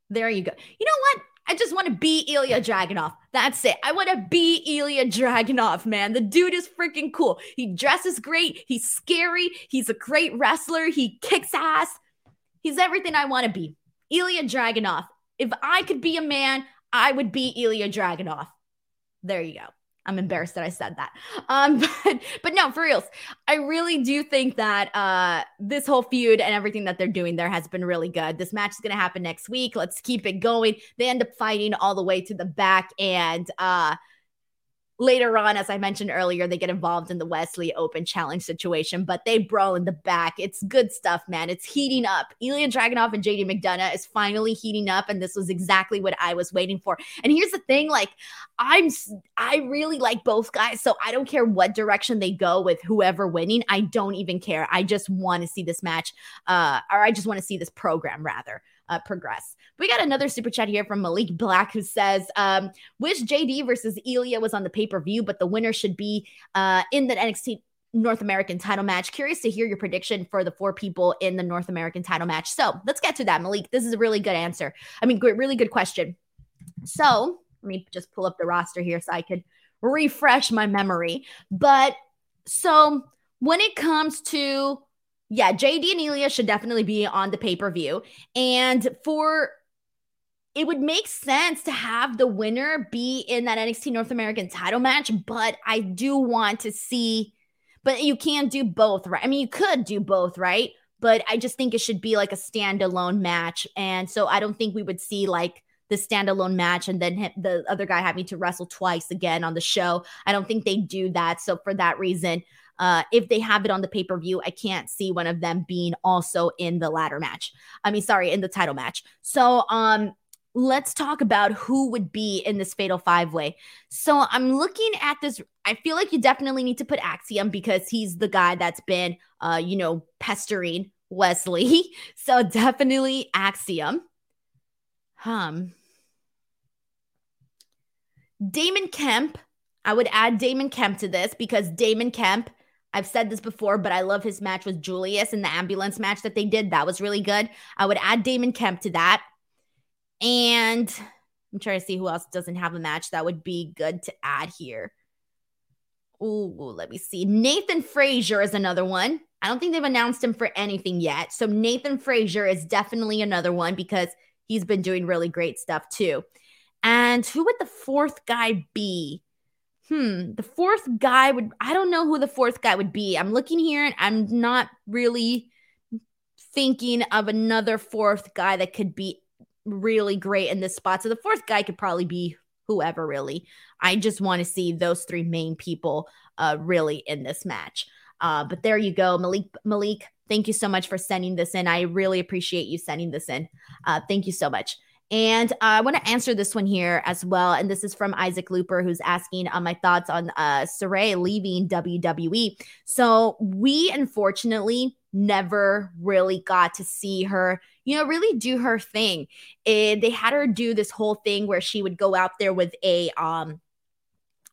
There you go. You know what? I just want to be Ilja Dragunov. That's it. I want to be Ilja Dragunov, man. The dude is freaking cool. He dresses great. He's scary. He's a great wrestler. He kicks ass. He's everything I want to be. Ilja Dragunov. If I could be a man, I would be Ilja Dragunov. There you go. I'm embarrassed that I said that. Um, but but no, for reals, I really do think that uh this whole feud and everything that they're doing there has been really good. This match is gonna happen next week. Let's keep it going. They end up fighting all the way to the back, and uh Later on, as I mentioned earlier, they get involved in the Wes Lee Open challenge situation, but they brawl in the back. It's good stuff, man. It's heating up. Ilja Dragunov and JD McDonagh is finally heating up, and this was exactly what I was waiting for. And here's the thing: like, I'm I really like both guys, so I don't care what direction they go with whoever winning. I don't even care. I just want to see this match, uh, or I just want to see this program rather uh, progress. We got another super chat here from Malik Black who says, um, "Wish JD versus Ilja was on the pay per view, but the winner should be uh, in the NXT North American title match. Curious to hear your prediction for the four people in the North American title match. So let's get to that, Malik. This is a really good answer. I mean, great, really good question. So let me just pull up the roster here so I could refresh my memory. But so when it comes to yeah, JD and Ilja should definitely be on the pay per view. And for it would make sense to have the winner be in that NXT North American title match, but I do want to see, but you can't do both, right? I mean, you could do both, right? But I just think it should be like a standalone match. And so I don't think we would see like the standalone match and then the other guy having to wrestle twice again on the show. I don't think they do that. So for that reason, uh, if they have it on the pay per view, I can't see one of them being also in the ladder match. I mean, sorry, in the title match. So, um, let's talk about who would be in this fatal five way. So I'm looking at this. I feel like you definitely need to put Axiom because he's the guy that's been, uh, you know, pestering Wes Lee. So definitely Axiom. Um, Damon Kemp. I would add Damon Kemp to this because Damon Kemp I've said this before, but I love his match with Julius in the ambulance match that they did. That was really good. I would add Damon Kemp to that. And I'm trying to see who else doesn't have a match that would be good to add here. Ooh, let me see. Nathan Frazer is another one. I don't think they've announced him for anything yet. So Nathan Frazer is definitely another one because he's been doing really great stuff too. And who would the fourth guy be? hmm, the fourth guy would, I don't know who the fourth guy would be. I'm looking here and I'm not really thinking of another fourth guy that could be really great in this spot. So the fourth guy could probably be whoever, really. I just want to see those three main people uh, really in this match. Uh, but there you go, Malik. Malik, thank you so much for sending this in. I really appreciate you sending this in. Uh, thank you so much. And uh, I want to answer this one here as well. And this is from Isaac Looper, who's asking on uh, my thoughts on uh, Sarray leaving WWE. So we unfortunately never really got to see her, you know, really do her thing. And they had her do this whole thing where she would go out there with a um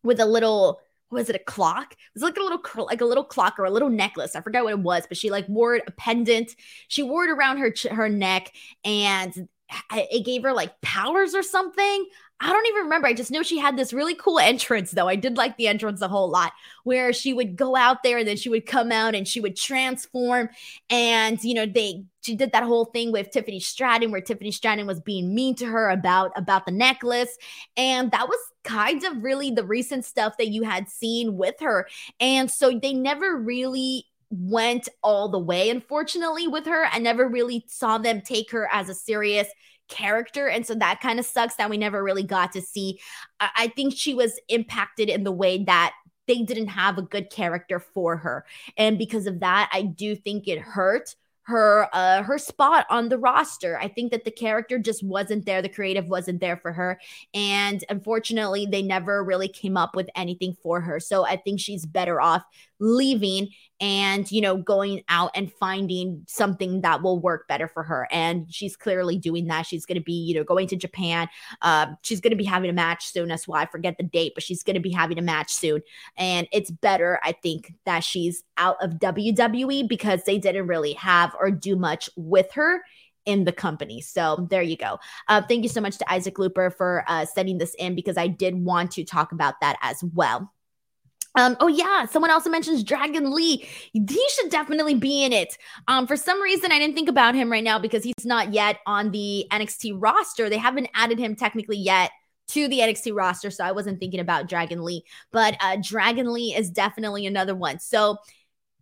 with a little was it a clock? It was like a little like a little clock or a little necklace. I forgot what it was, but she like wore it, a pendant. She wore it around her her neck, and it gave her like powers or something. I don't even remember. I just know she had this really cool entrance, though. I did like the entrance a whole lot, where she would go out there and then she would come out and she would transform. And, you know, they, she did that whole thing with Tiffany Stratton, where Tiffany Stratton was being mean to her about, about the necklace. And that was kind of really the recent stuff that you had seen with her. And so they never really went all the way, unfortunately, with her. I never really saw them take her as a serious character. And so that kind of sucks that we never really got to see. I think she was impacted in the way that they didn't have a good character for her. And because of that, I do think it hurt her uh her spot on the roster. I think that the character just wasn't there, the creative wasn't there for her and unfortunately they never really came up with anything for her. So I think she's better off leaving and you know going out and finding something that will work better for her and she's clearly doing that she's going to be you know going to japan uh, she's going to be having a match soon as well i forget the date but she's going to be having a match soon and it's better i think that she's out of wwe because they didn't really have or do much with her in the company. So there you go. Uh, thank you so much to Isaac Looper for uh, sending this in because I did want to talk about that as well. Um, oh yeah, someone also mentions Dragon Lee. He should definitely be in it. Um, for some reason, I didn't think about him right now because he's not yet on the NXT roster. They haven't added him technically yet to the NXT roster. So I wasn't thinking about Dragon Lee, but uh, Dragon Lee is definitely another one. So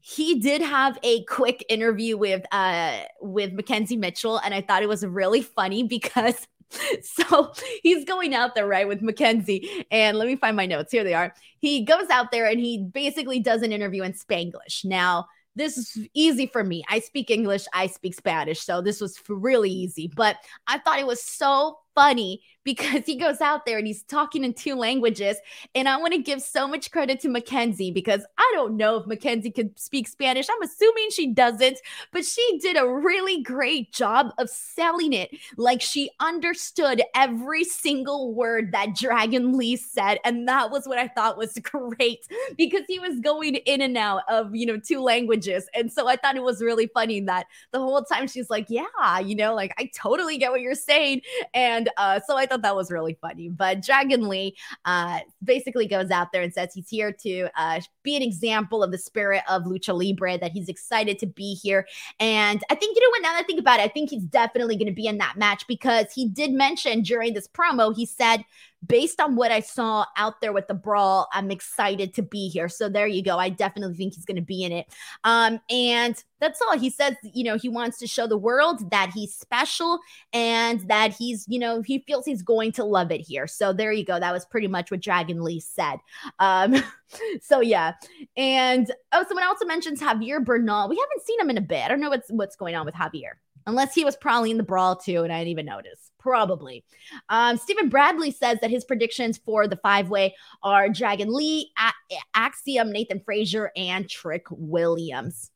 he did have a quick interview with uh with McKenzie Mitchell, and I thought it was really funny because so he's going out there right with McKenzie, and let me find my notes. Here they are. He goes out there and he basically does an interview in Spanglish. Now this is easy for me. I speak English, I speak Spanish, so this was really easy. But I thought it was so funny because he goes out there and he's talking in two languages. And I want to give so much credit to McKenzie because I don't know if McKenzie could speak Spanish. I'm assuming she doesn't, but she did a really great job of selling it. Like she understood every single word that Dragon Lee said. And that was what I thought was great because he was going in and out of, you know, two languages. And so I thought it was really funny that the whole time she's like, yeah, you know, like I totally get what you're saying. And uh, so I thought that was really funny. But Dragon Lee uh, basically goes out there and says he's here to uh, be an example of the spirit of Lucha Libre, that he's excited to be here. And I think, you know what, now that I think about it, I think he's definitely going to be in that match because he did mention during this promo, he said, based on what I saw out there with the brawl, I'm excited to be here. So there you go. I definitely think he's going to be in it. Um, and that's all he says. You know, he wants to show the world that he's special and that he's, you know, he feels he's going to love it here. So there you go. That was pretty much what Dragon Lee said. Um, so yeah. And oh, someone also mentions Javier Bernal. We haven't seen him in a bit. I don't know what's what's going on with Javier. Unless he was probably in the brawl too, and I didn't even notice. Probably. Um, Stephen Bradley says that his predictions for the five way are Dragon Lee, A- Axiom, Nathan Frazer, and Trick Williams.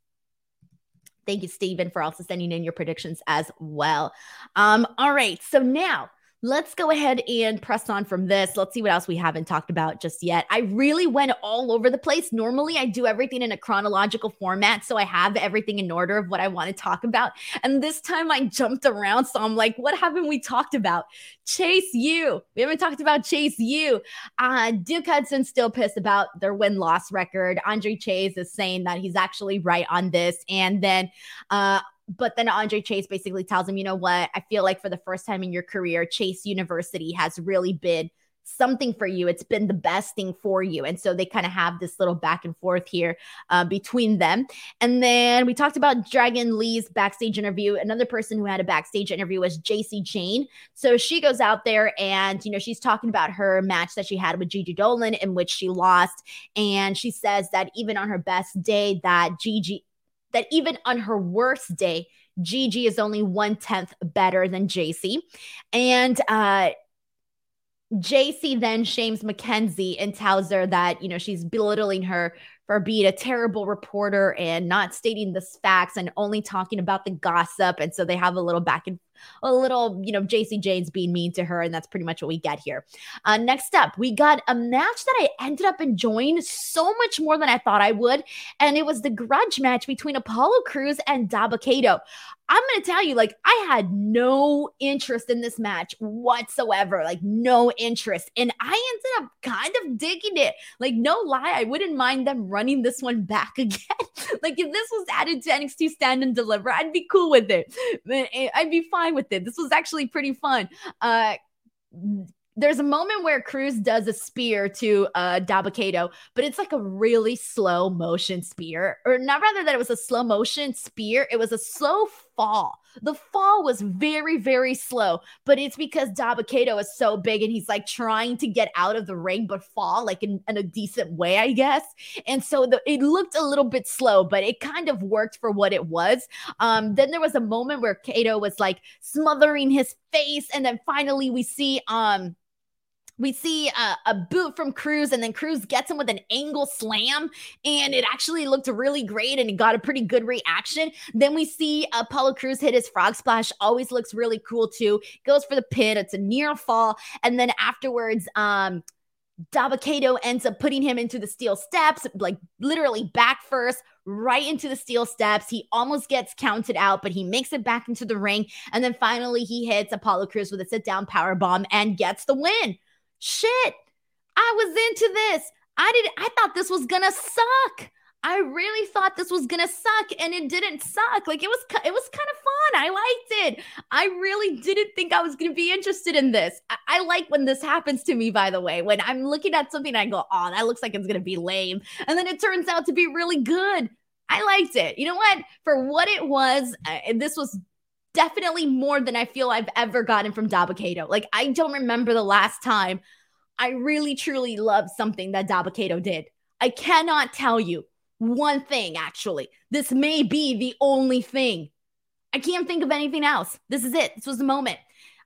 Thank you, Stephen, for also sending in your predictions as well. Um, all right. So now let's go ahead and press on from this. Let's see what else we haven't talked about just yet. I really went all over the place. Normally, I do everything in a chronological format, so I have everything in order of what I want to talk about. And this time I jumped around, so I'm like, what haven't we talked about? Chase U. We haven't talked about Chase U. Uh, Duke Hudson still pissed about their win loss record. Andre Chase is saying that he's actually right on this. And then, uh, but then Andre Chase basically tells him, you know what? I feel like for the first time in your career, Chase University has really been something for you. It's been the best thing for you. And so they kind of have this little back and forth here uh, between them. And then we talked about Dragon Lee's backstage interview. Another person who had a backstage interview was Jacy Jayne. So she goes out there and, you know, she's talking about her match that she had with Gigi Dolan in which she lost. And she says that even on her best day, that Gigi, that even on her worst day, Gigi is only one tenth better than Jacy. And uh, Jacy then shames McKenzie and tells her that, you know, she's belittling her for being a terrible reporter and not stating the facts and only talking about the gossip. And so they have a little back and a little, you know, Jacy Jayne's being mean to her. And that's pretty much what we get here. Uh, next up, we got a match that I ended up enjoying so much more than I thought I would. And it was the grudge match between Apollo Crews and Dabba-Kato. I'm going to tell you, like, I had no interest in this match whatsoever, like, no interest. And I ended up kind of digging it. Like, no lie, I wouldn't mind them running this one back again. Like, if this was added to NXT Stand and Deliver, I'd be cool with it. Eh, I'd be fine with it. This was actually pretty fun. Uh, there's a moment where Crews does a spear to uh Dabba-Kato, but it's like a really slow motion spear. Or not rather that it was a slow motion spear, it was a slow fall. The fall was very, very slow, but it's because Dabba-Kato is so big and he's like trying to get out of the ring but fall like in, in a decent way, I guess. And so the, it looked a little bit slow, but it kind of worked for what it was. Um, then there was a moment where Kato was like smothering his face, and then finally we see um we see a, a, boot from Crews, and then Crews gets him with an angle slam, and it actually looked really great, and it got a pretty good reaction. Then we see Apollo Crews hit his frog splash, always looks really cool too. Goes for the pin, it's a near fall, and then afterwards, um, Dabba-Kato ends up putting him into the steel steps, like literally back first, right into the steel steps. He almost gets counted out, but he makes it back into the ring. And then finally, he hits Apollo Crews with a sit down power bomb and gets the win. Shit. I was into this. I did I thought this was gonna suck. I really thought this was gonna suck, and it didn't suck. Like it was, it was kind of fun. I liked it. I really didn't think I was gonna be interested in this. I, I like when this happens to me. By the way, when I'm looking at something, I go, "Oh, that looks like it's gonna be lame," and then it turns out to be really good. I liked it. You know what? For what it was, uh, this was definitely more than I feel I've ever gotten from Dabba-Kato. Like I don't remember the last time I really truly loved something that Dabba-Kato did. I cannot tell you one thing, actually. This may be the only thing. I can't think of anything else. This is it. This was the moment.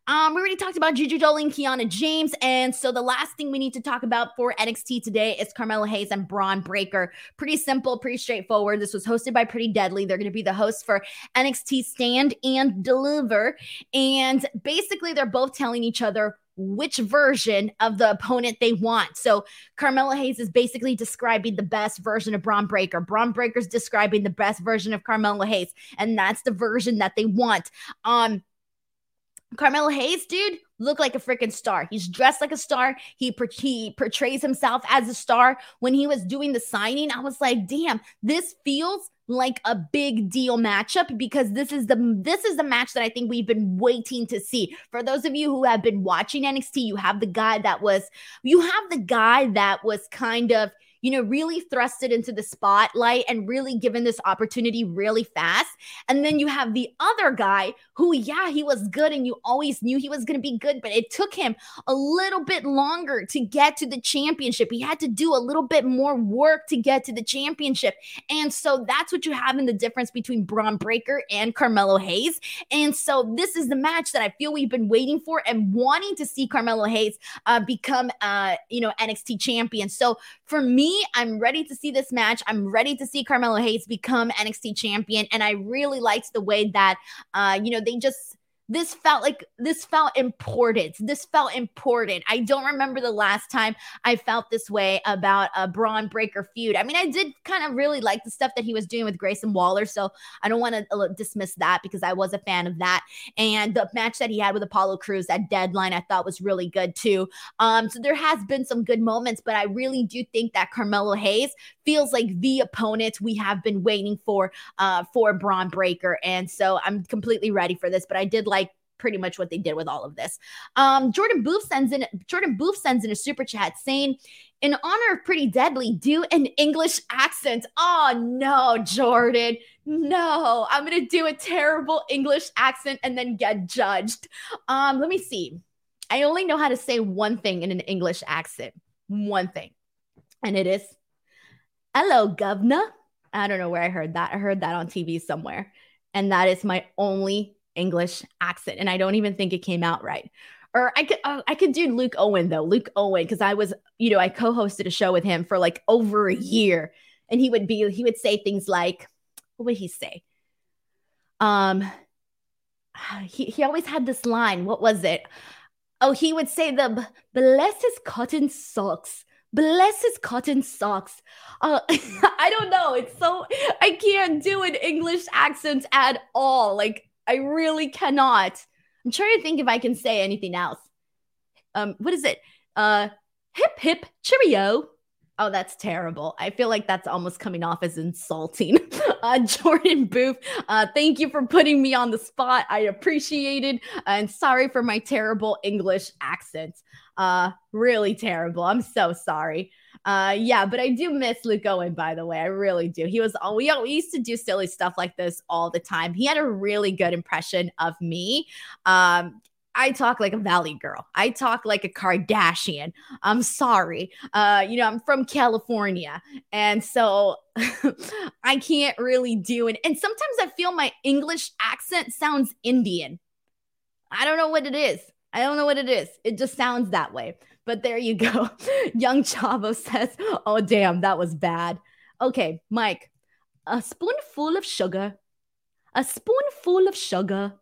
Um, we already talked about Gigi Dolan, Kiana James, and so the last thing we need to talk about for NXT today is Carmelo Hayes and Bron Breakker. Pretty simple, pretty straightforward. This was hosted by Pretty Deadly. They're going to be the hosts for NXT Stand and Deliver, and basically they're both telling each other which version of the opponent they want. So Carmelo Hayes is basically describing the best version of Bron Breakker. Bron Breakker's describing the best version of Carmelo Hayes, and that's the version that they want. Um, Carmelo Hayes, dude, look like a freaking star. He's dressed like a star. He, he portrays himself as a star. When he was doing the signing, I was like, damn, this feels like a big deal matchup because this is the this is the match that I think we've been waiting to see. For those of you who have been watching NXT, you have the guy that was you have the guy that was kind of you know, really thrusted into the spotlight and really given this opportunity really fast. And then you have the other guy who, yeah, he was good and you always knew he was going to be good, but it took him a little bit longer to get to the championship. He had to do a little bit more work to get to the championship. And so that's what you have in the difference between Bron Breakker and Carmelo Hayes. And so this is the match that I feel we've been waiting for and wanting to see Carmelo Hayes uh, become, uh, you know, NXT champion. So for me, I'm ready to see this match. I'm ready to see Carmelo Hayes become NXT champion. And I really liked the way that, uh, you know, they just this felt like this felt important. This felt important. I don't remember the last time I felt this way about a Bron Breakker feud. I mean, I did kind of really like the stuff that he was doing with Grayson Waller, so I don't want to uh, dismiss that because I was a fan of that. And the match that he had with Apollo Crews at Deadline, I thought was really good too. Um, so there has been some good moments, but I really do think that Carmelo Hayes feels like the opponent we have been waiting for uh, for Bron Breakker and so I'm completely ready for this. But I did like pretty much what they did with all of this. Um, Jordan Booth sends in Jordan Booth sends in a super chat saying, "In honor of Pretty Deadly, do an English accent." Oh no, Jordan, no! I'm gonna do a terrible English accent and then get judged. Um, let me see. I only know how to say one thing in an English accent. One thing, and it is, "Hello, governor." I don't know where I heard that. I heard that on TV somewhere. And that is my only English accent, and I don't even think it came out right. Or I could uh, I could do Luke Owen though, Luke Owen, because I was you know I co-hosted a show with him for like over a year, and he would be he would say things like, what would he say? Um, he he always had this line. What was it? Oh, he would say the bless his cotton socks bless his cotton socks. Uh, I don't know. It's so I can't do an English accent at all. Like I really cannot. I'm trying to think if I can say anything else. Um, what is it? Uh, hip hip cheerio. Oh, that's terrible. I feel like that's almost coming off as insulting. uh, Jordan Booth, uh, thank you for putting me on the spot. I appreciate it. And sorry for my terrible English accent. Uh, really terrible. I'm so sorry. Uh, yeah, but I do miss Luke Owen, by the way. I really do. He was all we, we used to do silly stuff like this all the time. He had a really good impression of me. Um, I talk like a valley girl. I talk like a Kardashian. I'm sorry. Uh, you know, I'm from California. And so I can't really do it. And sometimes I feel my English accent sounds Indian. I don't know what it is. I don't know what it is. It just sounds that way. But there you go. Young Chavo says, Oh, damn, that was bad. Okay, Mike, a spoonful of sugar. A spoonful of sugar.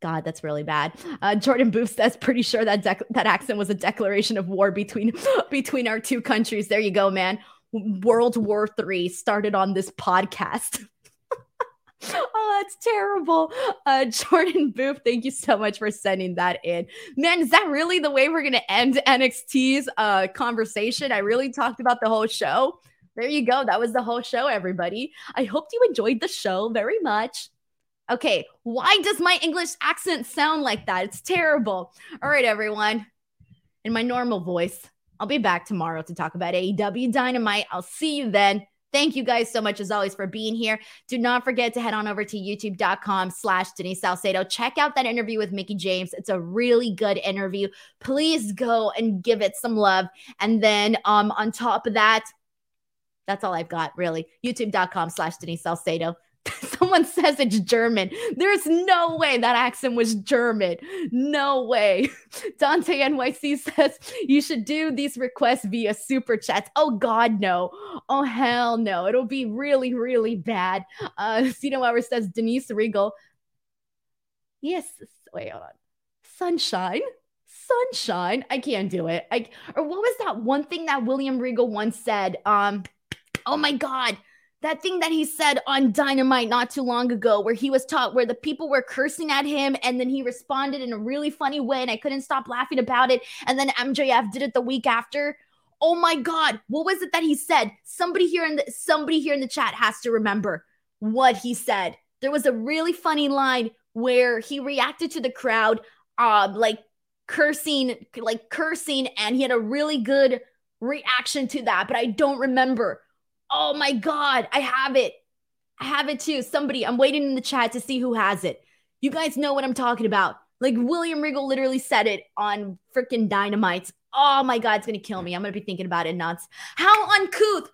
God, that's really bad. Uh, Jordan Booth says, pretty sure that dec- that accent was a declaration of war between between our two countries. There you go, man. World War Three started on this podcast. oh, that's terrible. Uh, Jordan Booth, thank you so much for sending that in. Man, is that really the way we're going to end NXT's uh, conversation? I really talked about the whole show. there you go. That was the whole show, everybody. I hope you enjoyed the show very much. Okay, why does my English accent sound like that? It's terrible. All right, everyone. In my normal voice, I'll be back tomorrow to talk about AEW Dynamite. I'll see you then. Thank you guys so much as always for being here. Do not forget to head on over to youtube.com slash Denise Salcedo. Check out that interview with Mickie James. It's a really good interview. Please go and give it some love. And then um, on top of that, that's all I've got, really. YouTube.com slash Denise Salcedo. Someone says it's German. There's no way that accent was German. No way. Dante NYC says you should do these requests via super chats. Oh God, no. Oh hell no. It'll be really, really bad. Uh Cino Hour says Denise Regal. Yes. Wait, hold on. Sunshine. Sunshine. I can't do it. I or what was that one thing that William Regal once said? Um, oh my God that thing that he said on Dynamite not too long ago, where he was taught where the people were cursing at him, and then he responded in a really funny way, and I couldn't stop laughing about it. And then MJF did it the week after. Oh my God, what was it that he said? Somebody here in the somebody here in the chat has to remember what he said. There was a really funny line where he reacted to the crowd, uh, like cursing, like cursing, and he had a really good reaction to that, but I don't remember Oh my God, I have it. I have it too. Somebody, I'm waiting in the chat to see who has it. You guys know what I'm talking about. Like William Regal literally said it on freaking Dynamite. Oh my God, it's gonna kill me. I'm gonna be thinking about it nuts. How uncouth.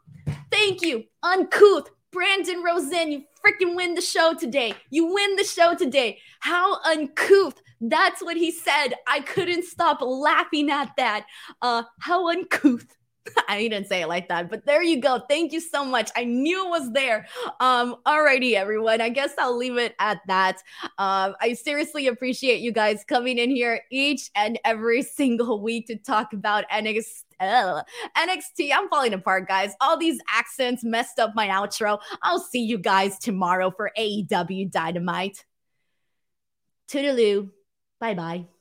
Thank you. Uncouth. Brandon Rosen, you freaking win the show today. You win the show today. How uncouth. That's what he said. I couldn't stop laughing at that. Uh, how uncouth. I didn't say it like that, but there you go. Thank you so much. I knew it was there. Um, alrighty, everyone. I guess I'll leave it at that. Um, I seriously appreciate you guys coming in here each and every single week to talk about NXT. Uh, NXT, I'm falling apart, guys. All these accents messed up my outro. I'll see you guys tomorrow for AEW Dynamite. Toodaloo. Bye bye.